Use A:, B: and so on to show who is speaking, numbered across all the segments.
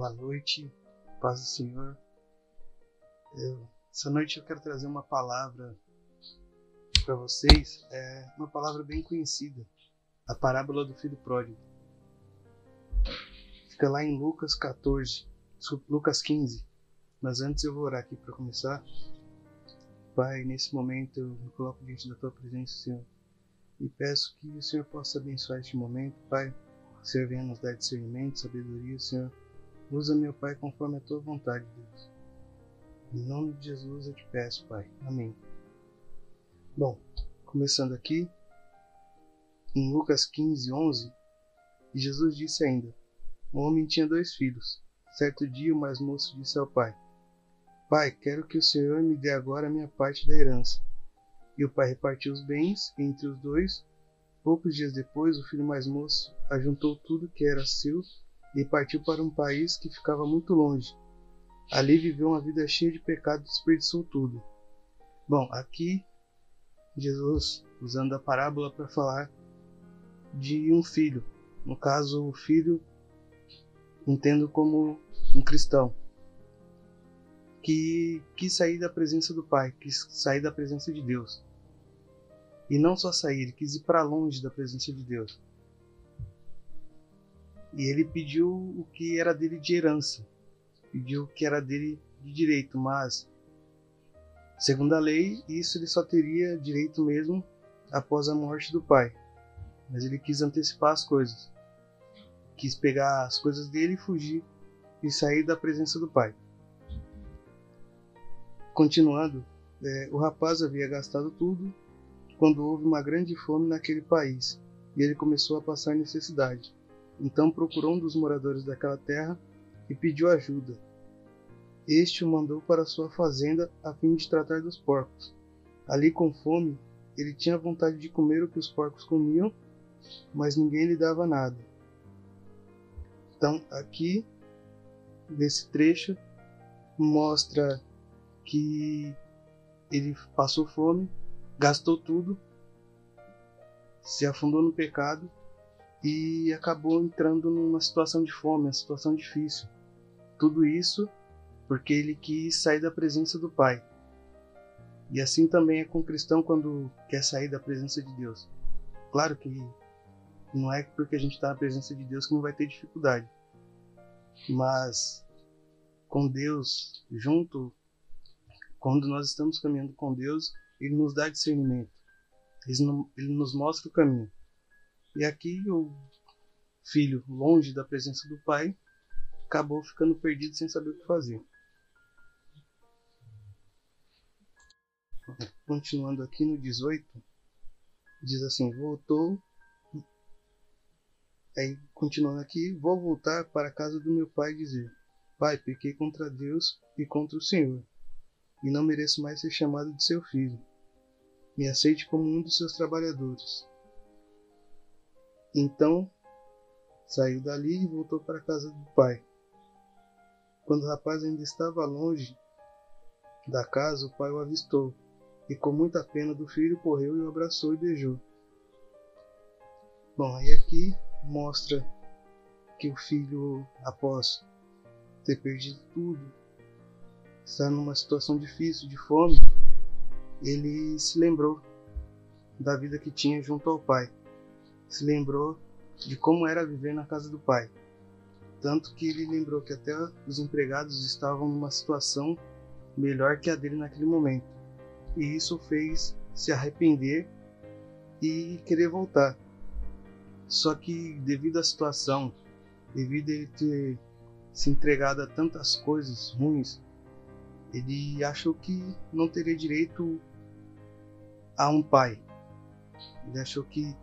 A: Boa noite, paz do Senhor. Eu, essa noite eu quero trazer uma palavra para vocês, é uma palavra bem conhecida, a parábola do filho pródigo. Fica lá em Lucas 14, Lucas 15. Mas antes eu vou orar aqui para começar. Pai, nesse momento eu me coloco diante da tua presença, Senhor, e peço que o Senhor possa abençoar este momento, Pai. O Senhor venha nos dar discernimento, sabedoria, Senhor. Usa, meu Pai, conforme a tua vontade, Deus. Em nome de Jesus eu te peço, Pai. Amém. Bom, começando aqui, em Lucas 15, 11, Jesus disse ainda: Um homem tinha dois filhos. Certo dia, o mais moço disse ao pai: Pai, quero que o Senhor me dê agora a minha parte da herança. E o pai repartiu os bens entre os dois. Poucos dias depois, o filho mais moço ajuntou tudo que era seu e partiu para um país que ficava muito longe. Ali viveu uma vida cheia de pecado e desperdiçou tudo. Bom, aqui Jesus usando a parábola para falar de um filho. No caso, o filho entendo como um cristão que quis sair da presença do Pai, quis sair da presença de Deus. E não só sair, quis ir para longe da presença de Deus. E ele pediu o que era dele de herança, pediu o que era dele de direito, mas segundo a lei, isso ele só teria direito mesmo após a morte do pai. Mas ele quis antecipar as coisas. Quis pegar as coisas dele e fugir e sair da presença do pai. Continuando, é, o rapaz havia gastado tudo quando houve uma grande fome naquele país e ele começou a passar necessidade. Então procurou um dos moradores daquela terra e pediu ajuda. Este o mandou para sua fazenda a fim de tratar dos porcos. Ali com fome, ele tinha vontade de comer o que os porcos comiam, mas ninguém lhe dava nada. Então, aqui, nesse trecho, mostra que ele passou fome, gastou tudo, se afundou no pecado e acabou entrando numa situação de fome, uma situação difícil. Tudo isso porque ele quis sair da presença do Pai. E assim também é com o cristão quando quer sair da presença de Deus. Claro que não é porque a gente está na presença de Deus que não vai ter dificuldade. Mas com Deus junto quando nós estamos caminhando com Deus, Ele nos dá discernimento. Ele nos mostra o caminho. E aqui o filho, longe da presença do pai, acabou ficando perdido sem saber o que fazer. Continuando aqui no 18, diz assim: Voltou. Aí, continuando aqui, vou voltar para a casa do meu pai e dizer: Pai, pequei contra Deus e contra o Senhor e não mereço mais ser chamado de seu filho. Me aceite como um dos seus trabalhadores. Então saiu dali e voltou para a casa do pai. Quando o rapaz ainda estava longe da casa, o pai o avistou e, com muita pena do filho, correu e o abraçou e beijou. Bom, aí aqui mostra que o filho, após ter perdido tudo, está numa situação difícil, de fome, ele se lembrou da vida que tinha junto ao pai. Se lembrou de como era viver na casa do pai. Tanto que ele lembrou que até os empregados estavam numa situação melhor que a dele naquele momento. E isso fez se arrepender e querer voltar. Só que devido à situação, devido a ele ter se entregado a tantas coisas ruins, ele achou que não teria direito a um pai. Ele achou que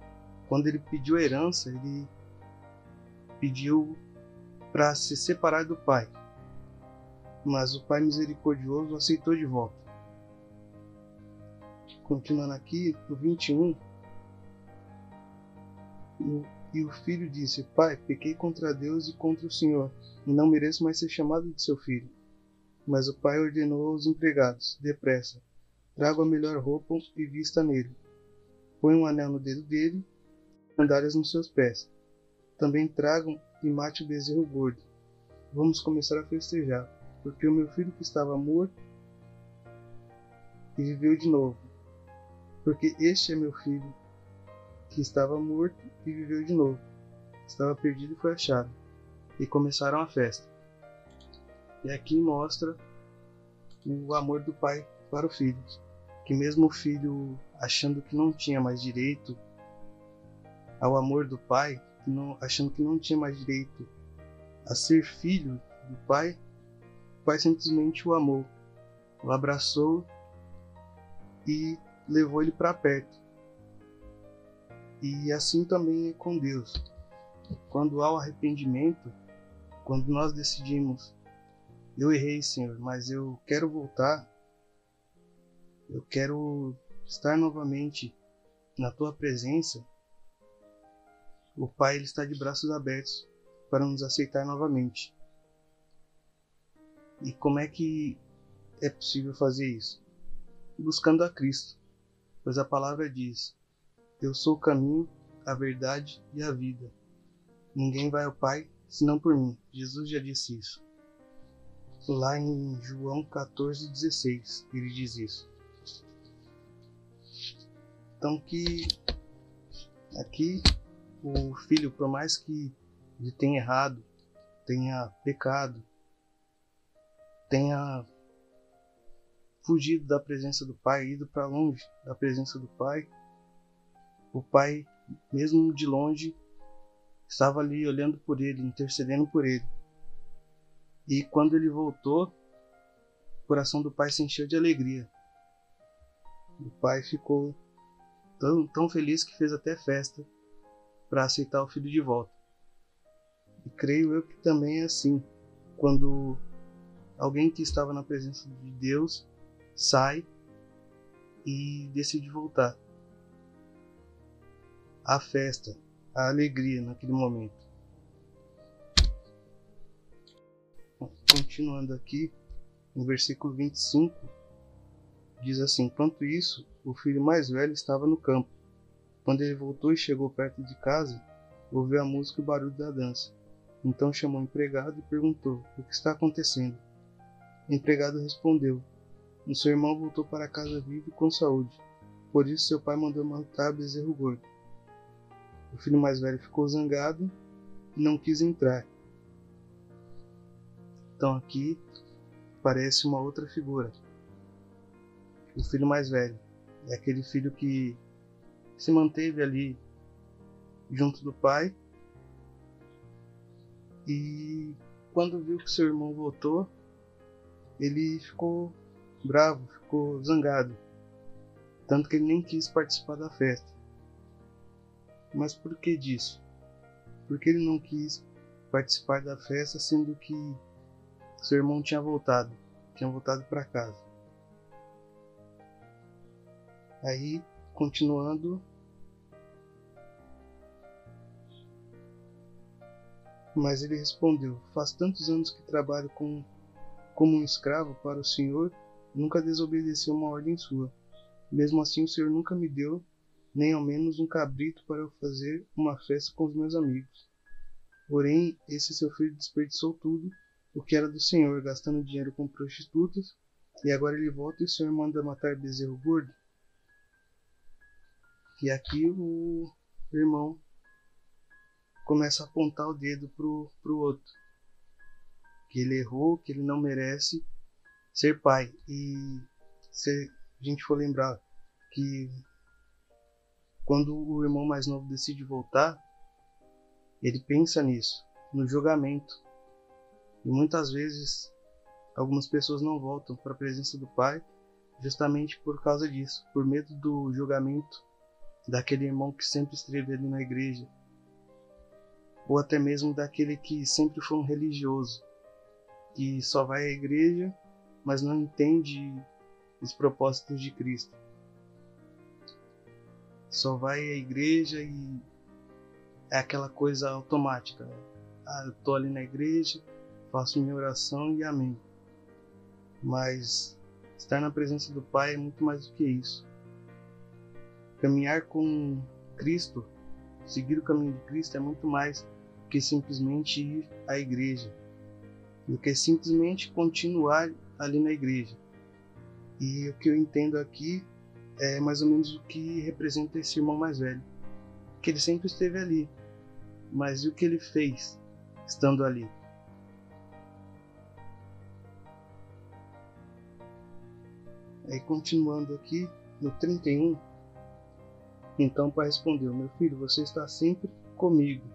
A: quando ele pediu herança, ele pediu para se separar do pai. Mas o pai misericordioso aceitou de volta. Continuando aqui, no 21, e o filho disse: Pai, pequei contra Deus e contra o Senhor, e não mereço mais ser chamado de seu filho. Mas o pai ordenou aos empregados: Depressa, traga a melhor roupa e vista nele. Põe um anel no dedo dele, sandálias nos seus pés. Também tragam e mate o bezerro gordo. vamos começar a festejar, porque o meu filho que estava morto e viveu de novo. Porque este é meu filho que estava morto e viveu de novo. Estava perdido e foi achado. E começaram a festa. E aqui mostra o amor do pai para o filho. Que mesmo o filho achando que não tinha mais direito ao amor do pai, não, achando que não tinha mais direito a ser filho do pai, o pai simplesmente o amou, o abraçou e levou ele para perto. E assim também é com Deus. Quando há o arrependimento, quando nós decidimos, eu errei, Senhor, mas eu quero voltar, eu quero estar novamente na tua presença, o Pai ele está de braços abertos para nos aceitar novamente. E como é que é possível fazer isso? Buscando a Cristo, pois a palavra diz: Eu sou o caminho, a verdade e a vida. Ninguém vai ao Pai senão por mim. Jesus já disse isso. Lá em João 14,16 ele diz isso. Então que aqui o filho, por mais que ele tenha errado, tenha pecado, tenha fugido da presença do pai, ido para longe da presença do pai, o pai, mesmo de longe, estava ali olhando por ele, intercedendo por ele. E quando ele voltou, o coração do pai se encheu de alegria. O pai ficou tão, tão feliz que fez até festa para aceitar o filho de volta. E creio eu que também é assim, quando alguém que estava na presença de Deus sai e decide voltar. A festa, a alegria naquele momento. Continuando aqui, no versículo 25, diz assim: Quanto isso, o filho mais velho estava no campo. Quando ele voltou e chegou perto de casa, ouviu a música e o barulho da dança. Então chamou o empregado e perguntou: O que está acontecendo? O empregado respondeu: O seu irmão voltou para casa vivo e com saúde. Por isso seu pai mandou matar bezerro gordo. O filho mais velho ficou zangado e não quis entrar. Então aqui aparece uma outra figura. O filho mais velho é aquele filho que se manteve ali junto do pai. E quando viu que seu irmão voltou, ele ficou bravo, ficou zangado. Tanto que ele nem quis participar da festa. Mas por que disso? Porque ele não quis participar da festa, sendo que seu irmão tinha voltado, tinha voltado para casa. Aí continuando. Mas ele respondeu: Faz tantos anos que trabalho com, como um escravo para o Senhor, nunca desobedeci uma ordem sua. Mesmo assim, o Senhor nunca me deu nem ao menos um cabrito para eu fazer uma festa com os meus amigos. Porém, esse seu filho desperdiçou tudo o que era do Senhor, gastando dinheiro com prostitutas, e agora ele volta e o Senhor manda matar bezerro gordo. E aqui o irmão começa a apontar o dedo pro, pro outro. Que ele errou, que ele não merece ser pai. E se a gente for lembrar que quando o irmão mais novo decide voltar, ele pensa nisso, no julgamento. E muitas vezes algumas pessoas não voltam para a presença do pai justamente por causa disso, por medo do julgamento daquele irmão que sempre esteve ali na igreja, ou até mesmo daquele que sempre foi um religioso, que só vai à igreja, mas não entende os propósitos de Cristo. Só vai à igreja e é aquela coisa automática. Ah, eu tô ali na igreja, faço minha oração e amém. Mas estar na presença do Pai é muito mais do que isso. Caminhar com Cristo, seguir o caminho de Cristo é muito mais que simplesmente ir à igreja. do que simplesmente continuar ali na igreja. E o que eu entendo aqui é mais ou menos o que representa esse irmão mais velho, que ele sempre esteve ali, mas e o que ele fez estando ali? Aí continuando aqui no 31, então o pai respondeu: Meu filho, você está sempre comigo,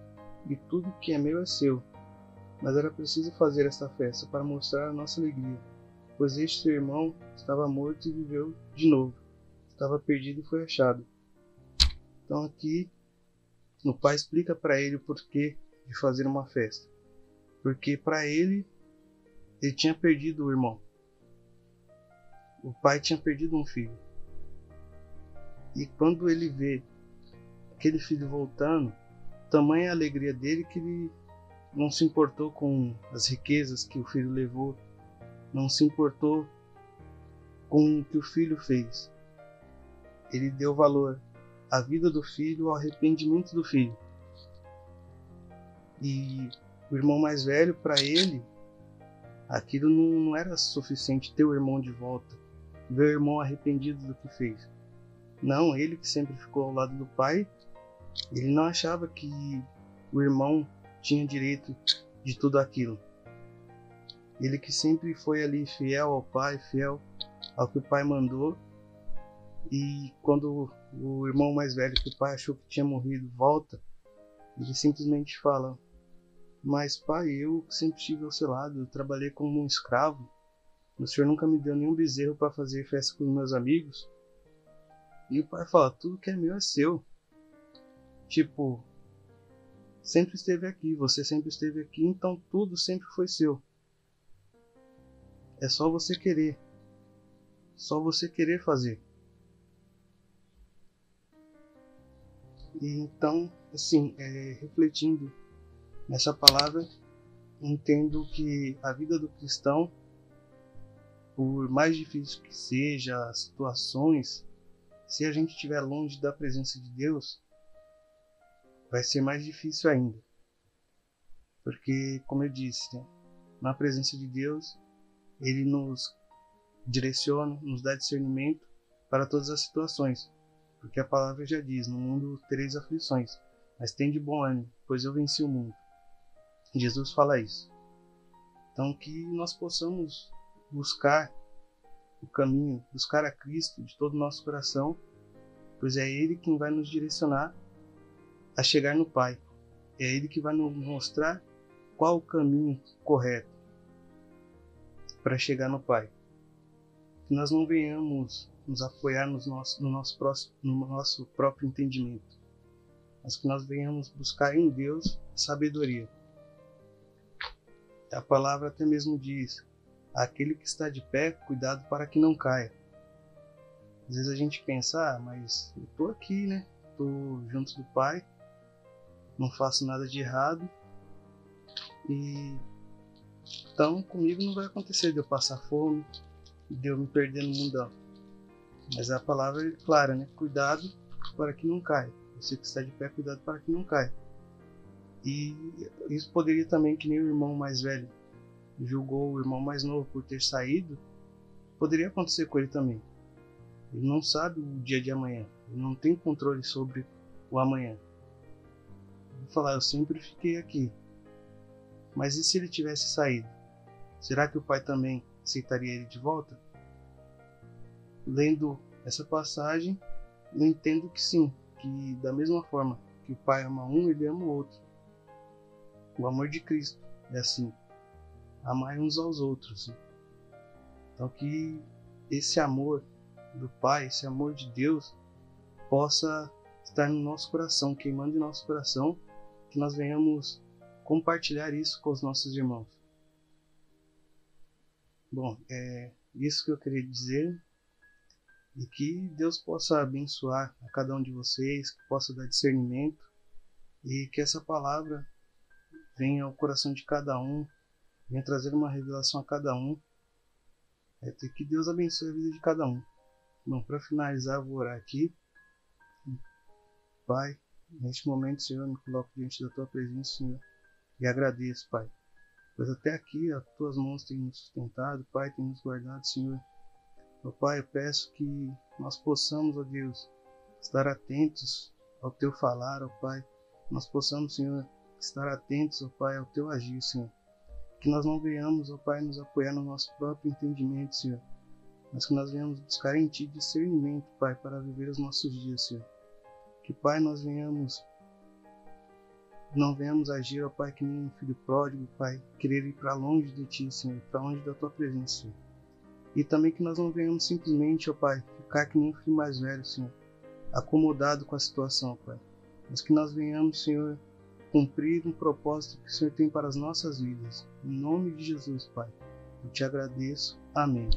A: e tudo que é meu é seu. Mas era preciso fazer esta festa para mostrar a nossa alegria, pois este seu irmão estava morto e viveu de novo, estava perdido e foi achado. Então aqui o pai explica para ele o porquê de fazer uma festa, porque para ele ele tinha perdido o irmão. O pai tinha perdido um filho. E quando ele vê aquele filho voltando, tamanha a alegria dele que ele não se importou com as riquezas que o filho levou, não se importou com o que o filho fez. Ele deu valor à vida do filho, ao arrependimento do filho. E o irmão mais velho, para ele, aquilo não, não, era suficiente ter o irmão de volta, ver o irmão arrependido do que fez. Não, ele que sempre ficou ao lado do pai, ele não achava que o irmão tinha direito de tudo aquilo. Ele que sempre foi ali fiel ao pai, fiel ao que o pai mandou. E quando o irmão mais velho que o pai achou que tinha morrido volta, ele simplesmente fala: Mas pai, eu sempre estive ao seu lado, eu trabalhei como um escravo. O senhor nunca me deu nenhum bezerro para fazer festa com meus amigos. E o pai fala: tudo que é meu é seu. Tipo, sempre esteve aqui, você sempre esteve aqui, então tudo sempre foi seu. É só você querer. Só você querer fazer. E então, assim, é, refletindo nessa palavra, entendo que a vida do cristão, por mais difícil que seja as situações, se a gente estiver longe da presença de Deus, vai ser mais difícil ainda. Porque, como eu disse, né, na presença de Deus, Ele nos direciona, nos dá discernimento para todas as situações. Porque a palavra já diz: No mundo tereis aflições, mas tem de bom ânimo, pois eu venci o mundo. Jesus fala isso. Então, que nós possamos buscar o caminho, buscar a Cristo de todo o nosso coração, pois é Ele quem vai nos direcionar a chegar no Pai. É Ele que vai nos mostrar qual o caminho correto para chegar no Pai. Que nós não venhamos nos apoiar no nosso, no nosso, próximo, no nosso próprio entendimento, mas que nós venhamos buscar em Deus sabedoria. A palavra até mesmo diz: aquele que está de pé, cuidado para que não caia. Às vezes a gente pensa, ah, mas eu tô aqui, né? Tô junto do Pai, não faço nada de errado e então comigo não vai acontecer de eu passar fome, de eu me perder no mundão. Mas a palavra é clara, né? Cuidado para que não caia. Você que está de pé, cuidado para que não caia. E isso poderia também, que nem o irmão mais velho julgou o irmão mais novo por ter saído, poderia acontecer com ele também. Ele não sabe o dia de amanhã, ele não tem controle sobre o amanhã. Vou falar, eu sempre fiquei aqui. Mas e se ele tivesse saído? Será que o pai também aceitaria ele de volta? Lendo essa passagem, eu entendo que sim, que da mesma forma que o pai ama um, ele ama o outro. O amor de Cristo é assim amar uns aos outros. Então que esse amor do Pai, esse amor de Deus, possa estar no nosso coração, queimando em nosso coração, que nós venhamos compartilhar isso com os nossos irmãos. Bom, é isso que eu queria dizer e que Deus possa abençoar a cada um de vocês, que possa dar discernimento e que essa palavra venha ao coração de cada um venha trazer uma revelação a cada um. É que Deus abençoe a vida de cada um. Bom, para finalizar, eu vou orar aqui. Pai, neste momento, Senhor, me coloco diante da tua presença, Senhor, e agradeço, Pai, Pois até aqui as tuas mãos têm nos sustentado, Pai, tem nos guardado, Senhor. Meu Pai, eu peço que nós possamos, ó Deus, estar atentos ao teu falar, ó Pai. Nós possamos, Senhor, estar atentos, ó Pai, ao teu agir, Senhor. Que nós não venhamos, ó Pai, nos apoiar no nosso próprio entendimento, Senhor. Mas que nós venhamos buscar em Ti discernimento, Pai, para viver os nossos dias, Senhor. Que, Pai, nós venhamos não venhamos agir, ó Pai, que nem um filho pródigo, Pai, querer ir para longe de Ti, Senhor, para longe da Tua presença, Senhor. E também que nós não venhamos simplesmente, ó Pai, ficar que nem um filho mais velho, Senhor, acomodado com a situação, Pai. Mas que nós venhamos, Senhor, cumprir um propósito que o Senhor tem para as nossas vidas. Em nome de Jesus, Pai. Eu te agradeço. Amém.